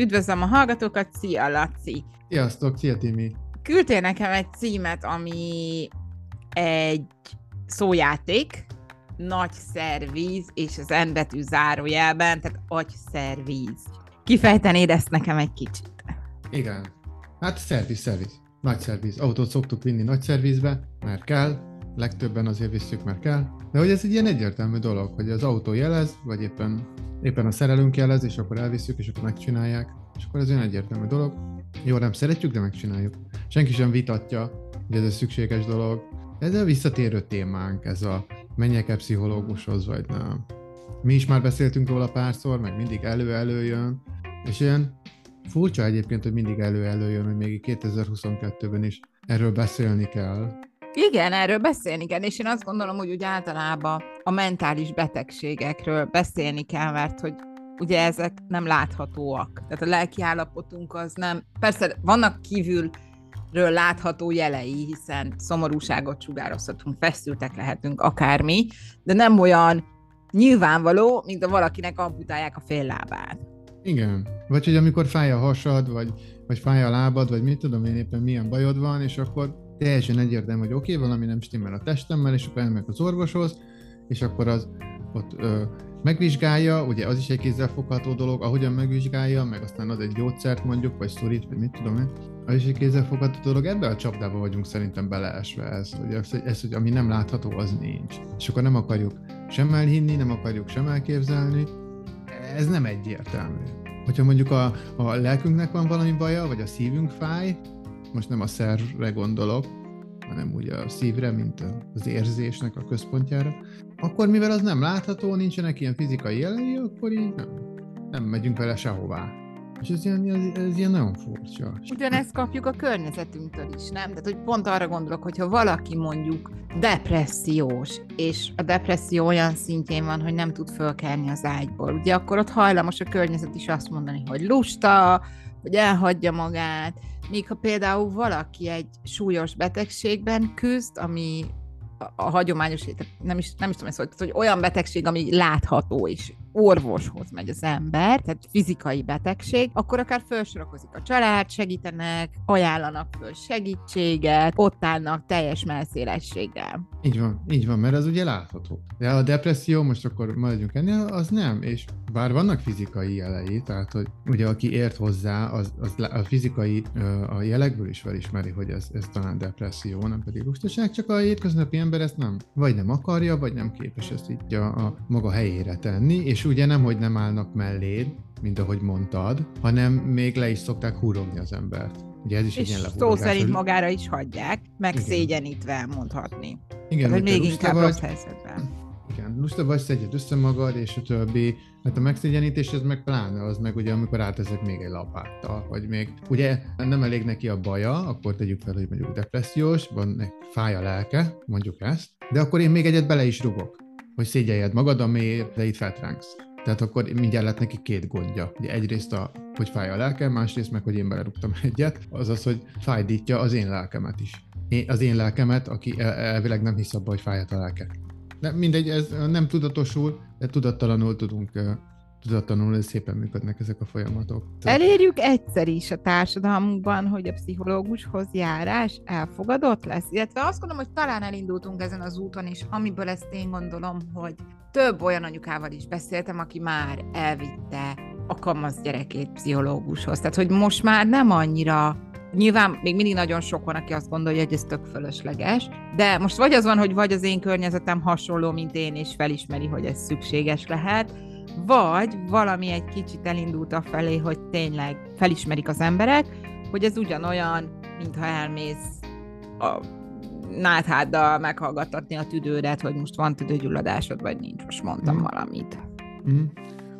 Üdvözlöm a hallgatókat, szia Laci! Sziasztok, szia Timi! Küldtél nekem egy címet, ami egy szójáték, nagy szervíz, és az N betű zárójelben, tehát agyszervíz. Kifejtenéd ezt nekem egy kicsit? Igen. Hát szerviz, szerviz. Nagy szerviz. Autót szoktuk vinni nagy szervizbe, mert kell, legtöbben azért visszük, mert kell. De hogy ez egy ilyen egyértelmű dolog, hogy az autó jelez, vagy éppen, éppen a szerelünk jelez, és akkor elviszük, és akkor megcsinálják. És akkor ez olyan egyértelmű dolog. Jó, nem szeretjük, de megcsináljuk. Senki sem vitatja, hogy ez egy szükséges dolog. Ez a visszatérő témánk, ez a menjek-e pszichológushoz, vagy nem. Mi is már beszéltünk róla párszor, meg mindig elő-elő jön, és ilyen furcsa egyébként, hogy mindig elő-elő jön, hogy még 2022-ben is erről beszélni kell. Igen, erről beszélni kell, és én azt gondolom, hogy úgy általában a mentális betegségekről beszélni kell, mert hogy ugye ezek nem láthatóak. Tehát a lelki állapotunk az nem, persze vannak kívül ről látható jelei, hiszen szomorúságot sugározhatunk, feszültek lehetünk, akármi, de nem olyan nyilvánvaló, mint a valakinek amputálják a fél lábát. Igen. Vagy hogy amikor fáj a hasad, vagy, vagy fáj a lábad, vagy mit tudom én éppen milyen bajod van, és akkor teljesen egyértelmű, hogy oké, okay, valami nem stimmel a testemmel, és akkor elmegyek az orvoshoz, és akkor az ott ö, megvizsgálja, ugye az is egy kézzelfogható dolog, ahogyan megvizsgálja, meg aztán ad egy gyógyszert mondjuk, vagy szorít, vagy mit tudom én, az is egy kézzelfogható dolog. Ebbe a csapdába vagyunk szerintem beleesve ez, hogy ez, ez, hogy ami nem látható, az nincs. És akkor nem akarjuk sem elhinni, nem akarjuk sem elképzelni. Ez nem egyértelmű. Hogyha mondjuk a, a lelkünknek van valami baja, vagy a szívünk fáj, most nem a szervre gondolok, hanem ugye a szívre, mint az érzésnek a központjára, akkor mivel az nem látható, nincsenek ilyen fizikai jelei, akkor így nem, nem megyünk vele sehová. És ez ilyen, ez, ez ilyen nagyon furcsa. Ugyanezt kapjuk a környezetünktől is, nem? Tehát, hogy pont arra gondolok, hogyha valaki mondjuk depressziós, és a depresszió olyan szintjén van, hogy nem tud fölkelni az ágyból, ugye akkor ott hajlamos a környezet is azt mondani, hogy lusta, hogy elhagyja magát, míg ha például valaki egy súlyos betegségben küzd, ami a hagyományos, nem is, nem is tudom ezt, hogy, hogy olyan betegség, ami látható is, orvoshoz megy az ember, tehát fizikai betegség, akkor akár felsorakozik a család, segítenek, ajánlanak föl segítséget, ott állnak teljes melszélességgel. Így van, így van, mert az ugye látható. De a depresszió, most akkor maradjunk ennél, az nem, és bár vannak fizikai jelei, tehát hogy ugye aki ért hozzá, az, az a fizikai a jelekből is felismeri, hogy ez, ez talán depresszió, nem pedig lustaság, csak a hétköznapi ember ezt nem, vagy nem akarja, vagy nem képes ezt így a, a maga helyére tenni, és ugye nem, hogy nem állnak melléd, mint ahogy mondtad, hanem még le is szokták húrogni az embert. Ugye ez is és egy ilyen szó szerint hogy... magára is hagyják, meg Igen. szégyenítve mondhatni. Igen, hogy még inkább vagy, rossz helyzetben. Lusta vagy, szedjed össze magad, és a többi. Hát a megszégyenítés, ez meg pláne az meg ugye, amikor átezek még egy lapáttal, vagy még, ugye nem elég neki a baja, akkor tegyük fel, hogy mondjuk depressziós, van fáj a lelke, mondjuk ezt, de akkor én még egyet bele is rugok hogy szégyeljed magad, amiért de itt feltránksz. Tehát akkor mindjárt lett neki két gondja. Ugye egyrészt, a, hogy fáj a lelkem, másrészt meg, hogy én belerúgtam egyet, azaz, hogy fájdítja az én lelkemet is. Én, az én lelkemet, aki elvileg nem hisz abba, hogy fájhat a lelke. De mindegy, ez nem tudatosul, de tudattalanul tudunk tudatlanul szépen működnek ezek a folyamatok. Elérjük egyszer is a társadalmunkban, hogy a pszichológushoz járás elfogadott lesz, illetve azt gondolom, hogy talán elindultunk ezen az úton is, amiből ezt én gondolom, hogy több olyan anyukával is beszéltem, aki már elvitte a kamasz gyerekét pszichológushoz. Tehát, hogy most már nem annyira Nyilván még mindig nagyon sok van, aki azt gondolja, hogy ez tök fölösleges, de most vagy az van, hogy vagy az én környezetem hasonló, mint én, és felismeri, hogy ez szükséges lehet, vagy valami egy kicsit elindult a felé, hogy tényleg felismerik az emberek, hogy ez ugyanolyan, mintha elmész a nátháddal meghallgattatni a tüdődet, hogy most van tüdőgyulladásod, vagy nincs, most mondtam mm. valamit. Mm.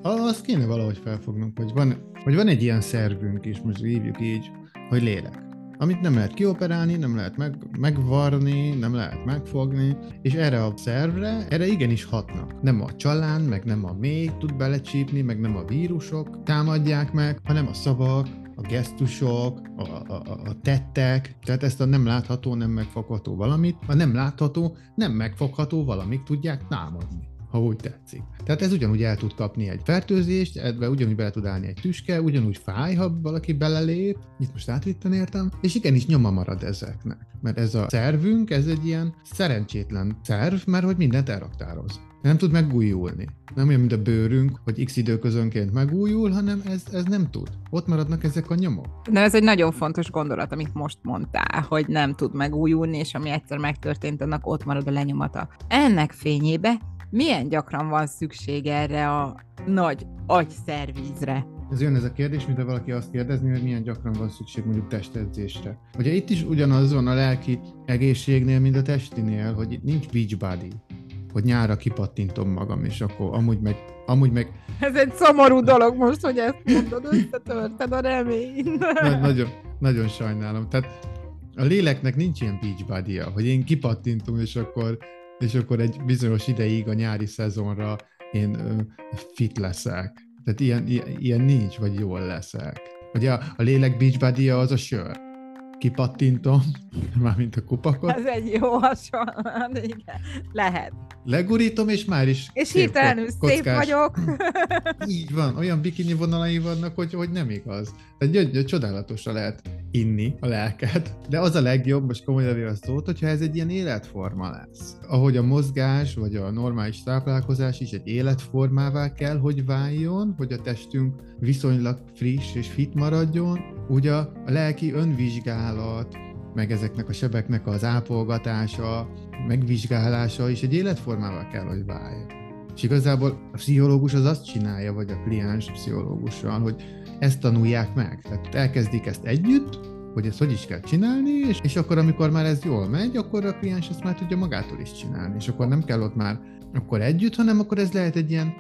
Azt kéne valahogy felfognunk, hogy van, hogy van egy ilyen szervünk is, most hívjuk így, hogy lélek amit nem lehet kioperálni, nem lehet meg, megvarni, nem lehet megfogni, és erre a szervre, erre igenis hatnak. Nem a csalán, meg nem a mély tud belecsípni, meg nem a vírusok támadják meg, hanem a szavak, a gesztusok, a, a, a tettek, tehát ezt a nem látható, nem megfogható valamit, a nem látható, nem megfogható valamit tudják támadni. Ha úgy tetszik. Tehát ez ugyanúgy el tud kapni egy fertőzést, ebbe ugyanúgy bele tud állni egy tüske, ugyanúgy fáj, ha valaki belelép, itt most átvitten értem, és igenis nyoma marad ezeknek. Mert ez a szervünk, ez egy ilyen szerencsétlen szerv, mert hogy mindent elraktároz. Nem tud megújulni. Nem olyan, mint a bőrünk, hogy x időközönként megújul, hanem ez, ez nem tud. Ott maradnak ezek a nyomok. De ez egy nagyon fontos gondolat, amit most mondtál, hogy nem tud megújulni, és ami egyszer megtörtént, annak ott marad a lenyomata. Ennek fényébe milyen gyakran van szükség erre a nagy agyszervízre? Ez jön ez a kérdés, mint valaki azt kérdezni, hogy milyen gyakran van szükség mondjuk testedzésre. Ugye itt is ugyanaz van a lelki egészségnél, mint a testinél, hogy itt nincs beach body hogy nyára kipattintom magam, és akkor amúgy meg, amúgy meg... Ez egy szomorú dolog most, hogy ezt mondod, összetörted a remény. Na, nagyon, nagyon sajnálom. Tehát a léleknek nincs ilyen beach body hogy én kipattintom, és akkor, és akkor egy bizonyos ideig a nyári szezonra én fit leszek. Tehát ilyen, ilyen nincs, vagy jól leszek. Ugye a, a lélek beach body az a sör kipattintom, mármint a kupakot. Ez egy jó hasonlat, igen. Lehet. Legurítom, és már is És hirtelenül szép vagyok. Így van, olyan bikini vonalai vannak, hogy, hogy nem igaz. Tehát csodálatosra lehet inni a lelket, de az a legjobb, most komolyan a szót, hogyha ez egy ilyen életforma lesz. Ahogy a mozgás, vagy a normális táplálkozás is egy életformává kell, hogy váljon, hogy a testünk viszonylag friss és fit maradjon, ugye a lelki önvizsgálat, meg ezeknek a sebeknek az ápolgatása, megvizsgálása is egy életformával kell, hogy váljon. És igazából a pszichológus az azt csinálja, vagy a kliens pszichológussal, hogy ezt tanulják meg. Tehát elkezdik ezt együtt, hogy ezt hogy is kell csinálni, és, és akkor amikor már ez jól megy, akkor a kliens ezt már tudja magától is csinálni, és akkor nem kell ott már akkor együtt, hanem akkor ez lehet egy ilyen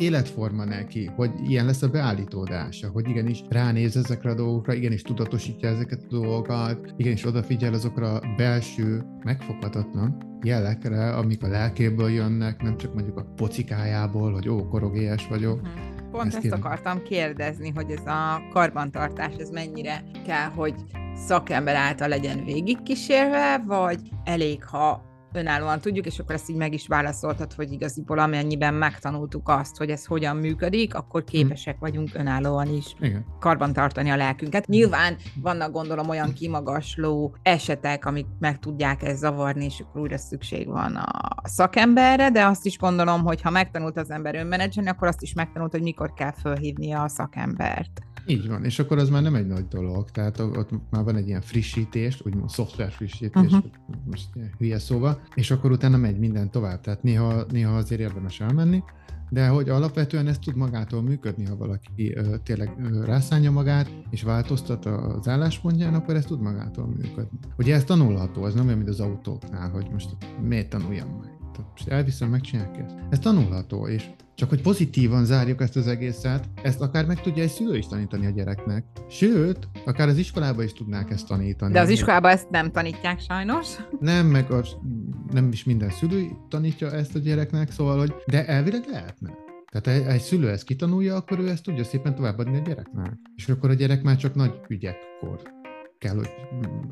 életforma neki, hogy ilyen lesz a beállítódása, hogy igenis ránéz ezekre a dolgokra, igenis tudatosítja ezeket a dolgokat, igenis odafigyel azokra a belső, megfoghatatlan jelekre, amik a lelkéből jönnek, nem csak mondjuk a pocikájából, hogy ó, korogélyes vagyok, mhm. Pont ezt, ezt akartam kérdezni, hogy ez a karbantartás, ez mennyire kell, hogy szakember által legyen végigkísérve, vagy elég, ha önállóan tudjuk, és akkor ezt így meg is válaszoltad, hogy igaziból amennyiben megtanultuk azt, hogy ez hogyan működik, akkor képesek vagyunk önállóan is Igen. karbantartani a lelkünket. Nyilván vannak gondolom olyan kimagasló esetek, amik meg tudják ezt zavarni, és akkor újra szükség van a szakemberre, de azt is gondolom, hogy ha megtanult az ember önmenedzselni, akkor azt is megtanult, hogy mikor kell fölhívnia a szakembert. Így van, és akkor az már nem egy nagy dolog, tehát ott már van egy ilyen frissítés, úgymond szoftver frissítés, uh-huh. most hülye szóval, és akkor utána megy minden tovább, tehát néha, néha azért érdemes elmenni, de hogy alapvetően ez tud magától működni, ha valaki ö, tényleg ö, rászánja magát, és változtat az álláspontján, akkor ez tud magától működni. Ugye ez tanulható, ez nem olyan, mint az autóknál, hogy most miért tanuljam meg. Most elviszem, megcsinálják ezt. Ez tanulható, és csak hogy pozitívan zárjuk ezt az egészet, ezt akár meg tudja egy szülő is tanítani a gyereknek. Sőt, akár az iskolába is tudnák ezt tanítani. De az iskolába ezt nem tanítják sajnos. Nem, meg az, nem is minden szülő tanítja ezt a gyereknek, szóval, hogy de elvileg lehetne. Tehát egy szülő ezt kitanulja, akkor ő ezt tudja szépen továbbadni a gyereknek. És akkor a gyerek már csak nagy ügyekkor kell, hogy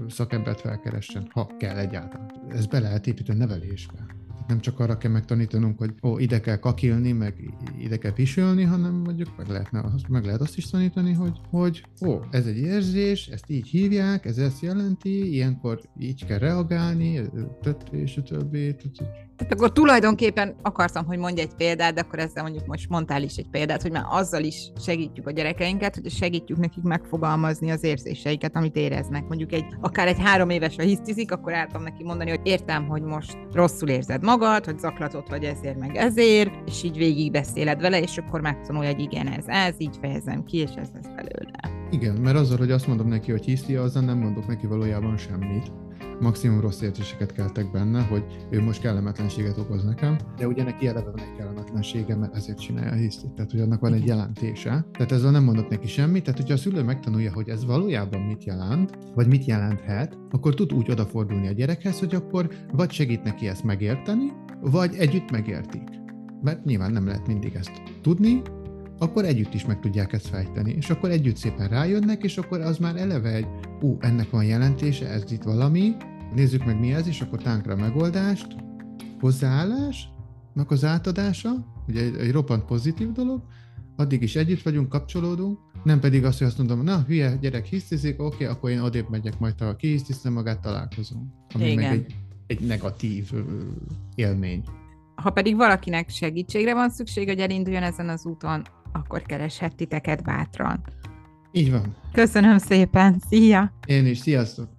szakembert felkeressen, ha kell egyáltalán. Ez be lehet építeni nevelésbe nem csak arra kell megtanítanunk, hogy ó, ide kell kakilni, meg ide kell pisülni, hanem mondjuk meg, lehetne, meg lehet azt is tanítani, hogy, hogy ó, ez egy érzés, ezt így hívják, ez ezt jelenti, ilyenkor így kell reagálni, és a többi. Tehát akkor tulajdonképpen akartam, hogy mondj egy példát, de akkor ezzel mondjuk most mondtál is egy példát, hogy már azzal is segítjük a gyerekeinket, hogy segítjük nekik megfogalmazni az érzéseiket, amit éreznek. Mondjuk egy, akár egy három éves a hisztizik, akkor el tudom neki mondani, hogy értem, hogy most rosszul érzed magad, hogy zaklatott vagy ezért meg ezért, és így végig beszéled vele, és akkor megtanulja, hogy igen, ez ez, így fejezem ki, és ez lesz belőle. Igen, mert azzal, hogy azt mondom neki, hogy hiszi, azzal nem mondok neki valójában semmit maximum rossz érzéseket keltek benne, hogy ő most kellemetlenséget okoz nekem, de ugye neki eleve van egy kellemetlensége, mert ezért csinálja a hisztit, tehát hogy annak van egy jelentése. Tehát ezzel nem mondott neki semmit, tehát hogyha a szülő megtanulja, hogy ez valójában mit jelent, vagy mit jelenthet, akkor tud úgy odafordulni a gyerekhez, hogy akkor vagy segít neki ezt megérteni, vagy együtt megértik. Mert nyilván nem lehet mindig ezt tudni, akkor együtt is meg tudják ezt fejteni, és akkor együtt szépen rájönnek, és akkor az már eleve egy, ú, ennek van jelentése, ez itt valami, nézzük meg mi ez, és akkor tánkra megoldást, hozzáállás, kapcsolatnak az átadása, ugye egy, egy roppant pozitív dolog, addig is együtt vagyunk, kapcsolódunk, nem pedig azt, hogy azt mondom, na hülye gyerek hisztizik, oké, akkor én odébb megyek, majd ha ki hisztiszem magát, találkozunk. Ami Igen. meg egy, egy negatív élmény. Ha pedig valakinek segítségre van szükség, hogy elinduljon ezen az úton, akkor kereshet titeket bátran. Így van. Köszönöm szépen, szia! Én is, sziasztok!